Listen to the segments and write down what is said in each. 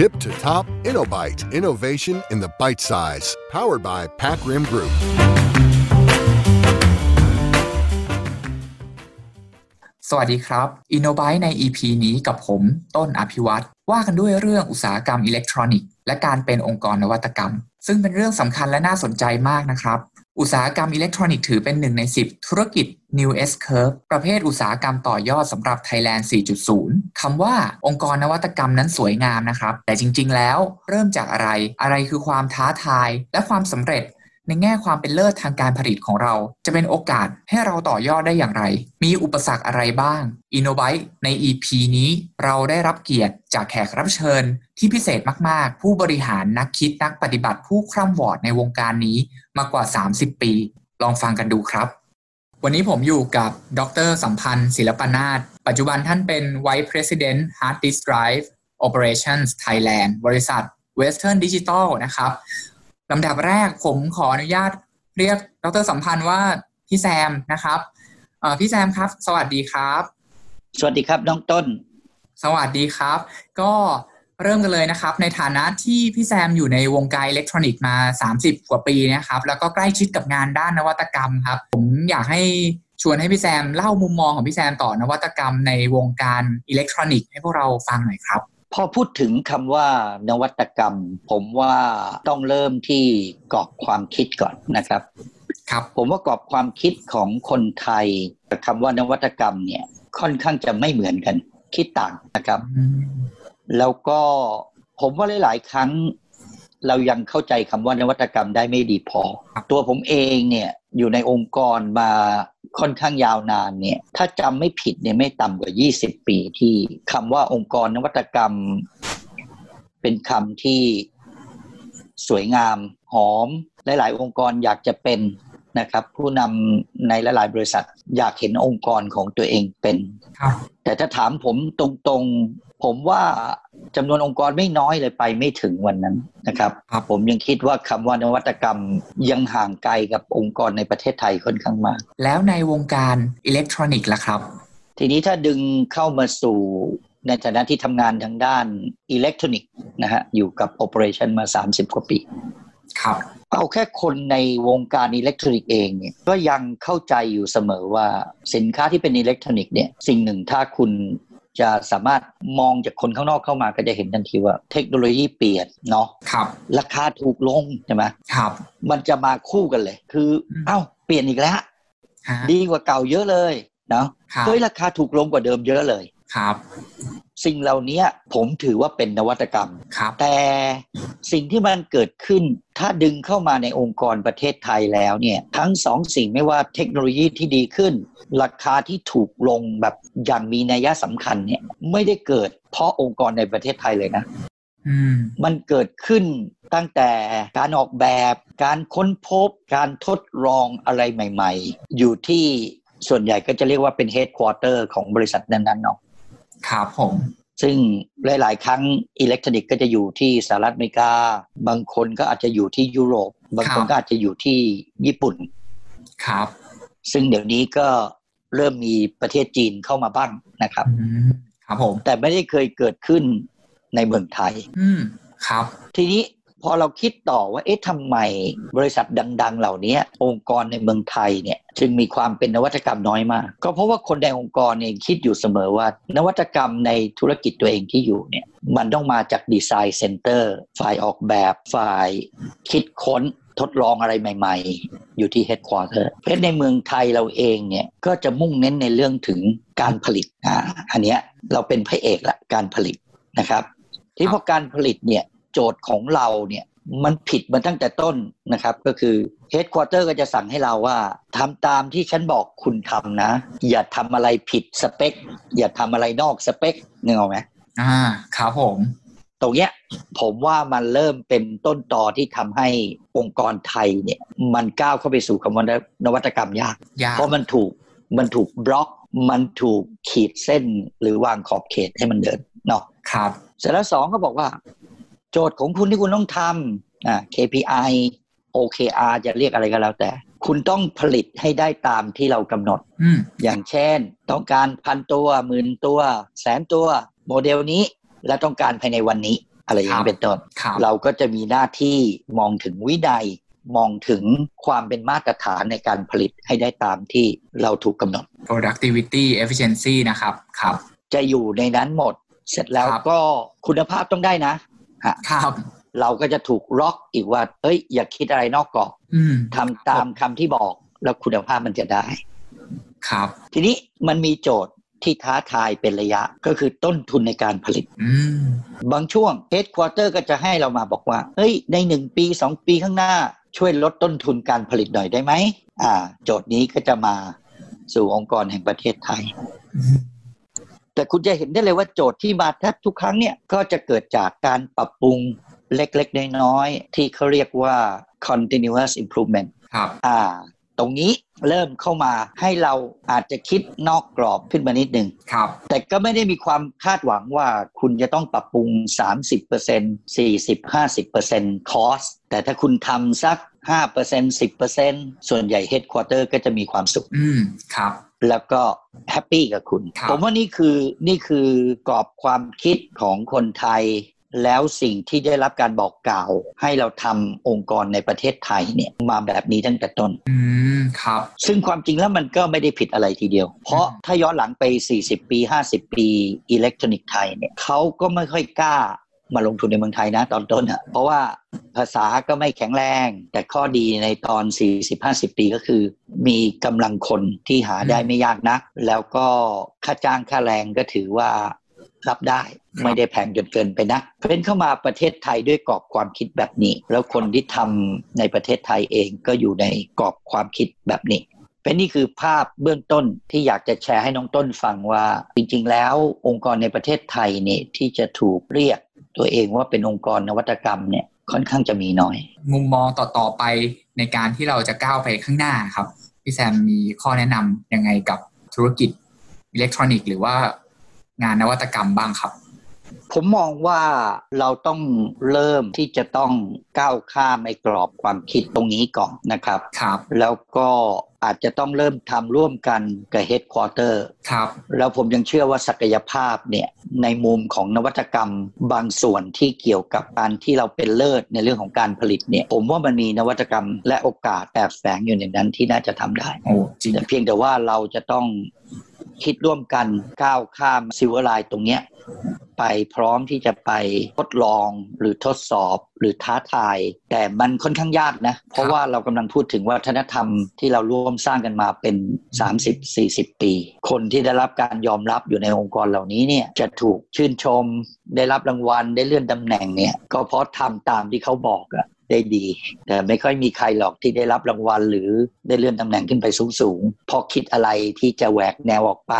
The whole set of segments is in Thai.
Tip to top, InnoBite. Innovation in the bite size. Powered by Pac Rim Group. สวัสดีครับ InnoBite ใน EP นี้กับผม ต้นอภิวัตรว่ากันด้วยเรื่องอุตสาหกรรมอิเล็กทรอนิกส์ และการเป็นองค์กรนวัตกรรม ซึ่งเป็นเรื่องสำคัญและน่าสนใจมากนะครับ อุตสาหกรรมอิเล็กทรอนิกส์ถือเป็นหนึ่งใน 10 ธุรกิจ New S Curve ประเภทอุตสาหกรรมต่อยอดสำหรับ Thailand 4.0 คำว่าองค์กรนวัตกรรมนั้นสวยงามนะครับ แต่จริง ๆ แล้วเริ่มจากอะไร อะไรคือความท้าทาย และความสำเร็จ ในแง่ความเป็นเลิศทางการผลิตของเรา จะเป็นโอกาสให้เราต่อยอดได้อย่างไร มีอุปสรรคอะไรบ้าง InnoBite ใน EP นี้เราได้รับเกียรติจากแขกรับเชิญ ที่พิเศษมาก ๆ ผู้บริหารนักคิดนักปฏิบัติผู้คร่ำวอร์ดในวงการนี้มากกว่า 30 ปี ลองฟังกันดูครับ วันนี้ผมอยู่กับดรสัมพันธ์ ศิลปนาถปัจจุบันท่านเป็น Vice President Hard Disk Drive Operations Thailand บริษัท Western Digital นะครับ ลำดับแรกผมขออนุญาตเรียกดรสัมพันธ์ว่าพี่แซมนะครับพี่แซมครับ สวัสดีครับ สวัสดีครับน้องต้น สวัสดีครับ ก็เริ่มกันเลยนะครับ ในฐานะที่พี่แซมอยู่ในวงการอิเล็กทรอนิกส์มา 30 กว่าปีนะครับ แล้วก็ใกล้ชิดกับงานด้านนวัตกรรมครับ ผมอยากให้ชวนให้พี่แซมเล่ามุมมองของพี่แซมต่อนวัตกรรมในวงการอิเล็กทรอนิกส์ให้พวกเราฟังหน่อยครับ พอพูดถึงคำว่านวัตกรรม ผมว่าต้องเริ่มที่กรอบความคิดก่อนนะครับครับผมว่ากรอบความคิดของคนไทยกับคำว่านวัตกรรมเนี่ยค่อนข้างจะไม่เหมือนกัน คิดต่างนะครับ แล้วก็ผมว่าหลาย ๆ ครั้งเรายังเข้าใจคำว่านวัตกรรมได้ไม่ดีพอ ตัวผมเองเนี่ยอยู่ในองค์กรมา ค่อนข้างยาวนานเนี่ยถ้าจำไม่ผิดเนี่ยไม่ต่ำกว่า 20 ปีที่คำว่าองค์กรนวัตกรรม เป็นคำที่สวยงาม หอม หลาย ๆ องค์กรอยากจะเป็นนะครับ ผู้นำในหลาย ๆ บริษัทอยากเห็นองค์กรของตัวเองเป็น แต่ถ้าถามผมตรง ๆ ผมว่าจำนวนองค์กรไม่น้อยเลยไปไม่ถึงวันนั้นนะครับผมยังคิดว่าคำว่านวัตกรรมยังห่างไกลกับองค์กรในประเทศไทยค่อนข้างมาก แล้วในวงการอิเล็กทรอนิกส์ล่ะครับ ทีนี้ถ้าดึงเข้ามาสู่ในฐานะที่ทำงานทางด้านอิเล็กทรอนิกส์นะฮะอยู่กับ operation มา 30 กว่าปี ครับ เอาแค่คนในวงการอิเล็กทรอนิกส์เองเนี่ยก็ยังเข้าใจอยู่เสมอว่าสินค้าที่เป็นอิเล็กทรอนิกส์เนี่ยสิ่งหนึ่งถ้าคุณ จะสามารถมองจากคนข้างนอกเข้ามาก็จะเห็นทันทีว่าเทคโนโลยีเปลี่ยนเนาะครับ ราคาถูกลงใช่ไหมครับ มันจะมาคู่กันเลย คือเอ้าเปลี่ยนอีกแล้ว ดีกว่าเก่าเยอะเลยเนาะเฮ้ยราคาถูกลงกว่าเดิมเยอะเลย ครับ สิ่งเหล่านี้ผมถือว่าเป็นนวัตกรรมครับแต่สิ่งที่มันเกิดขึ้น ถ้าดึงเข้ามาในองค์กรประเทศไทยแล้วเนี่ย ทั้งสองสิ่งไม่ว่าเทคโนโลยีที่ดีขึ้น ราคาที่ถูกลงแบบอย่างมีนัยสำคัญเนี่ยไม่ได้เกิดเพราะองค์กรในประเทศไทยเลยนะอืมมันเกิดขึ้นตั้งแต่การออกแบบ การค้นพบ การทดลองอะไรใหม่ ๆ อยู่ที่ส่วนใหญ่ก็จะเรียกว่าเป็นเฮดควอเตอร์ของบริษัทนั้นๆเนาะ ครับผม ซึ่งหลาย ๆ ครั้งอิเล็กทรอนิกส์ก็จะอยู่ที่สหรัฐอเมริกา บางคนก็อาจจะอยู่ที่ยุโรป บางคนก็อาจจะอยู่ที่ญี่ปุ่น ครับ ซึ่งเดี๋ยวนี้ก็เริ่มมีประเทศจีนเข้ามาบ้างนะครับอืมครับผม แต่ไม่ได้เคยเกิดขึ้นในเมืองไทย อืม ครับ ทีนี้ พอเราคิดต่อว่าเอ๊ะทำไมบริษัทดัง ๆ เหล่านี้องค์กรในเมืองไทยเนี่ยจึงมีความเป็นนวัตกรรมน้อยมาก ก็เพราะว่าคนในองค์กรเองคิดอยู่เสมอว่า นวัตกรรมในธุรกิจตัวเองที่อยู่เนี่ยมันต้องมาจาก design center ฝ่ายออกแบบฝ่ายคิดค้นทดลองอะไรใหม่ ๆ อยู่ที่เฮดค q u เตอร์เพราะในเมืองไทยเราเองเนี่ยก็จะมุ่งเน้นในเรื่องถึงการผลิตอ่าอันเนี้ยเราเป็นพระเอกละการผลิตนะครับ ที่พอการผลิตเนี่ย โจทย์ของเราเนี่ยมันผิดมาตั้งแต่ต้นนะครับ ก็คือเฮดค q u เตอร์ก็จะสั่งให้เราว่าทำตามที่ฉันบอกคุณทำนะ อย่าทำอะไรผิดสเปค อย่าทำอะไรนอกสเปคนึกออกไหมอ่าครับผม ตรงเนี้ยผมว่ามันเริ่มเป็นต้นตอที่ทำให้องค์กรไทยเนี่ย มันก้าวเข้าไปสู่คำว่านวัตกรรมยากยากเพราะมันถูกมันถูกบล็อก มันถูกขีดเส้นหรือวางขอบเขตให้มันเดินเนาะครับเสร็จแล้วสองก็บอกว่า โจทย์ของคุณที่คุณต้องทำอ่า KPI OKR จะเรียกอะไรก็แล้วแต่ คุณต้องผลิตให้ได้ตามที่เรากำหนดอืมอย่างเช่น ต้องการพันตัวหมื่นตัว แสนตัว โมเดลนี้และต้องการภายในวันนี้ อะไรอย่างนี้เป็นต้นเราก็จะมีหน้าที่มองถึงวินัยมองถึงความเป็นมาตรฐานในการผลิตให้ได้ตามที่เราถูกกำหนด productivity efficiency นะครับ ครับ จะอยู่ในนั้นหมด เสร็จแล้วก็คุณภาพต้องได้นะ ครับ เราก็จะถูกล็อกอีกว่าเอ้ย อย่าคิดอะไรนอกกรอบทำตามคำที่บอกแล้วคุณภาพมันจะได้ ครับ ทีนี้มันมีโจทย์ที่ท้าทายเป็นระยะก็คือต้นทุนในการผลิต บางช่วงเฮดควอเตอร์ก็จะให้เรามาบอกว่า เฮ้ย ในหนึ่งปีสองปีข้างหน้า ช่วยลดต้นทุนการผลิตหน่อยได้ไหมอ่า โจทย์นี้ก็จะมาสู่องค์กรแห่งประเทศไทย แต่คุณจะเห็นได้เลยว่าโจทย์ที่มาแทบทุกครั้งเนี่ยก็จะเกิดจากการปรับปรุงเล็กๆ น้อยๆ ที่เขาเรียกว่า continuous improvement ครับอ่า ตรงนี้เริ่มเข้ามาให้เราอาจจะคิดนอกกรอบขึ้นมานิดหนึ่งครับ แต่ก็ไม่ได้มีความคาดหวังว่าคุณจะต้องปรับปรุง 30% 40 50% cost แต่ถ้าคุณทำสัก 5% 10%ส่วนใหญ่ headquarter ก็จะมีความสุข อืมครับ แล้วก็ happy กับคุณ ผมว่านี่คือนี่คือกรอบความคิดของคนไทย แล้วสิ่งที่ได้รับการบอกกล่าว ให้เราทำองค์กรในประเทศไทยเนี่ยมาแบบนี้ตั้งแต่ต้น อืมครับ ซึ่งความจริงแล้วมันก็ไม่ได้ผิดอะไรทีเดียว เพราะถ้าย้อนหลังไป 40 ปี 50 ปีอิเล็กทรอนิกส์ไทยเนี่ยเขาก็ไม่ค่อยกล้า มาลงทุนในเมืองไทยนะตอนต้นอะเพราะว่าภาษาก็ไม่แข็งแรง แต่ข้อดีในตอน 40-50 ปีก็คือ มีกำลังคนที่หาได้ไม่ยากนัก แล้วก็ค่าจ้างค่าแรงก็ถือว่ารับได้ไม่ได้แพงจนเกินไปนะเพราะเข้ามาประเทศไทยด้วยกรอบความคิดแบบนี้ แล้วคนที่ทำในประเทศไทยเองก็อยู่ในกรอบความคิดแบบนี้เป็นนี่คือภาพเบื้องต้นที่อยากจะแชร์ให้น้องต้นฟังว่า จริงๆ แล้วองค์กรในประเทศไทยเนี่ยที่จะถูกเรียก ตัวเองว่าเป็นองค์กรนวัตกรรมเนี่ยค่อนข้างจะมีน้อย มุมมองต่อๆไปในการที่เราจะก้าวไปข้างหน้าครับ พี่แซมมีข้อแนะนำยังไงกับธุรกิจอิเล็กทรอนิกส์หรือว่างานนวัตกรรมบ้างครับ ผมมองว่าเราต้องเริ่มที่จะต้องก้าวข้ามไอ้กรอบความคิดตรงนี้ก่อนนะครับครับ แล้วก็อาจจะต้องเริ่มทำร่วมกันกับ headquarter ครับแล้วผมยังเชื่อว่าศักยภาพเนี่ยในมุมของนวัตกรรมบางส่วนที่เกี่ยวกับการที่เราเป็นเลิศในเรื่องของการผลิตเนี่ย ผมว่ามันมีนวัตกรรมและโอกาสแอบแฝงอยู่ในนั้นที่น่าจะทำได้โอ้จริงเพียงแต่ว่าเราจะต้อง คิดร่วมกันก้าวข้าม silver line ตรงเนี้ยไปพร้อมที่จะไปทดลองหรือทดสอบหรือท้าทาย แต่มันค่อนข้างยากนะ เพราะว่าเรากำลังพูดถึงวัฒนธรรมที่เราร่วมสร้างกันมาเป็น 30-40 ปี คนที่ได้รับการยอมรับอยู่ในองค์กรเหล่านี้เนี่ยจะถูกชื่นชม ได้รับรางวัลได้เลื่อนตำแหน่งเนี่ยก็เพราะทำตามที่เขาบอกอะได้ดี แต่ไม่ค่อยมีใครหรอกที่ได้รับรางวัลหรือได้เลื่อนตำแหน่งขึ้นไปสูงๆพอคิดอะไรที่จะแหวกแนวออกไป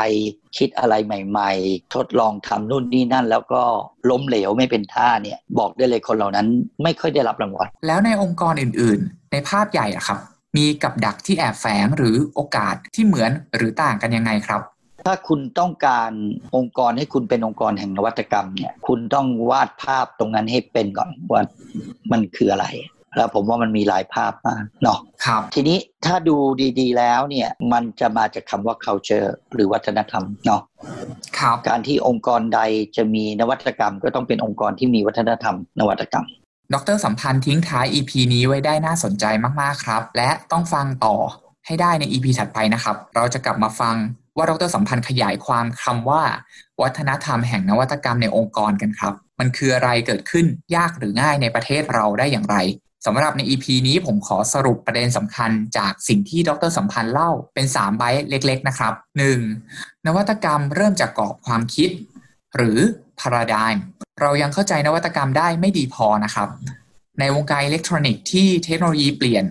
คิดอะไรใหม่ๆ ทดลองทำนู่นนี่นั่น แล้วก็ล้มเหลวไม่เป็นท่าเนี่ย บอกได้เลยคนเหล่านั้นไม่ค่อยได้รับรางวัล แล้วในองค์กรอื่นๆ ในภาพใหญ่อะครับ มีกับดักที่แอบแฝงหรือโอกาสที่เหมือนหรือต่างกันยังไงครับ ถ้าคุณต้องการองค์กรให้คุณเป็นองค์กรแห่งนวัตกรรมเนี่ยคุณต้องวาดภาพตรงนั้นให้เป็นก่อนว่ามันคืออะไร แล้วผมว่ามันมีหลายภาพมากเนาะครับ ทีนี้ถ้าดูดี ๆ แล้วเนี่ยมันจะมาจากคำว่า culture หรือวัฒนธรรมเนาะครับการที่องค์กรใดจะมีนวัตกรรม ก็ต้องเป็นองค์กรที่มีวัฒนธรรม นวัตกรรมดรสัมพันธ์ทิ้งท้าย EP นี้ไว้ได้น่าสนใจมากๆครับ และต้องฟังต่อให้ได้ใน EP ถัดไปนะครับ เราจะกลับมาฟัง ว่าดรสัมพันธ์ขยายความคำว่า วัฒนธรรมแห่งนวัตกรรมในองค์กรกันครับ มันคืออะไรเกิดขึ้นยากหรือง่ายในประเทศเราได้อย่างไรสำหรับใน EP นี้ผมขอสรุปประเด็นสำคัญจากสิ่งที่ดรสัมพันธ์เล่าเป็น 3 ใบเล็กๆ นะครับ 1. นวัตกรรมเริ่มจากกรอบความคิด หรือ paradigm เรายังเข้าใจนวัตกรรมได้ไม่ดีพอนะครับ ในวงการอิเล็กทรอนิกส์ที่เทคโนโลยีเปลี่ยน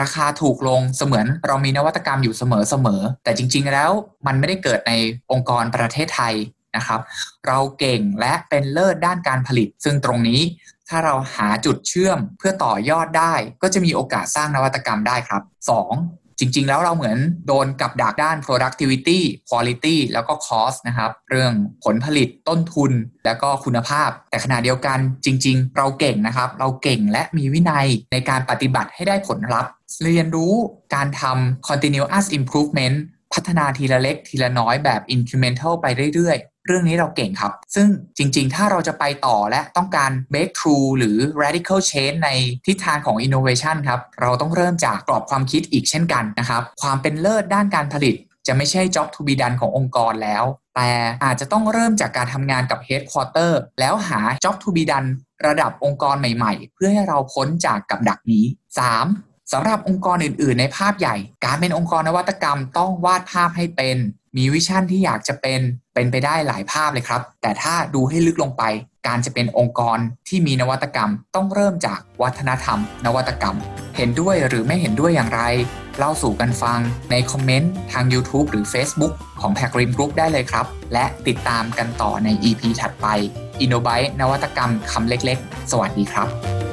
ราคาถูกลงเสมือนเรามีนวัตกรรมอยู่เสมอๆแต่จริง ๆ แล้วมันไม่ได้เกิดในองค์กรประเทศไทยนะครับ เราเก่งและเป็นเลิศด้านการผลิต ซึ่งตรงนี้ถ้าเราหาจุดเชื่อมเพื่อต่อยอดได้ ก็จะมีโอกาสสร้างนวัตกรรมได้ครับ 2. จริง ๆ แล้วเราเหมือนโดนกับดักด้าน productivity quality แล้วก็ cost นะครับ เรื่องผลผลิตต้นทุนแล้วก็คุณภาพ แต่ขณะเดียวกันจริง ๆ เราเก่งนะครับ เราเก่งและมีวินัยในการปฏิบัติให้ได้ผลลัพธ์ เรียนรู้การทำ continuous improvement พัฒนาทีละเล็กทีละน้อยแบบ incremental ไปเรื่อย เรื่องนี้เราเก่งครับ ซึ่งจริงๆ ถ้าเราจะไปต่อและต้องการ breakthrough หรือ radical change ในทิศทางของ innovation ครับ เราต้องเริ่มจากกรอบความคิดอีกเช่นกันนะครับ ความเป็นเลิศด้านการผลิต จะไม่ใช่ job to be done ขององค์กรแล้ว แต่อาจจะต้องเริ่มจากการทำงานกับ headquarter แล้วหา job to be done ระดับองค์กรใหม่ๆ เพื่อให้เราพ้นจากกับดักนี้ 3. สำหรับองค์กรอื่นๆ ในภาพใหญ่ การเป็นองค์กรนวัตกรรมต้องวาดภาพให้เป็น มีวิชั่นที่อยากจะเป็นเป็นไปได้หลายภาพเลยครับ แต่ถ้าดูให้ลึกลงไป การจะเป็นองค์กรที่มีนวัตกรรม ต้องเริ่มจากวัฒนธรรม นวัตกรรม เห็นด้วยหรือไม่เห็นด้วยอย่างไร เล่าสู่กันฟังในคอมเมนต์ทาง YouTube หรือ Facebook ของ p a c r i m Group ได้เลยครับ และติดตามกันต่อใน EP ถัดไป i n n o b y t e นวัตกรรมคำเล็กๆ สวัสดีครับ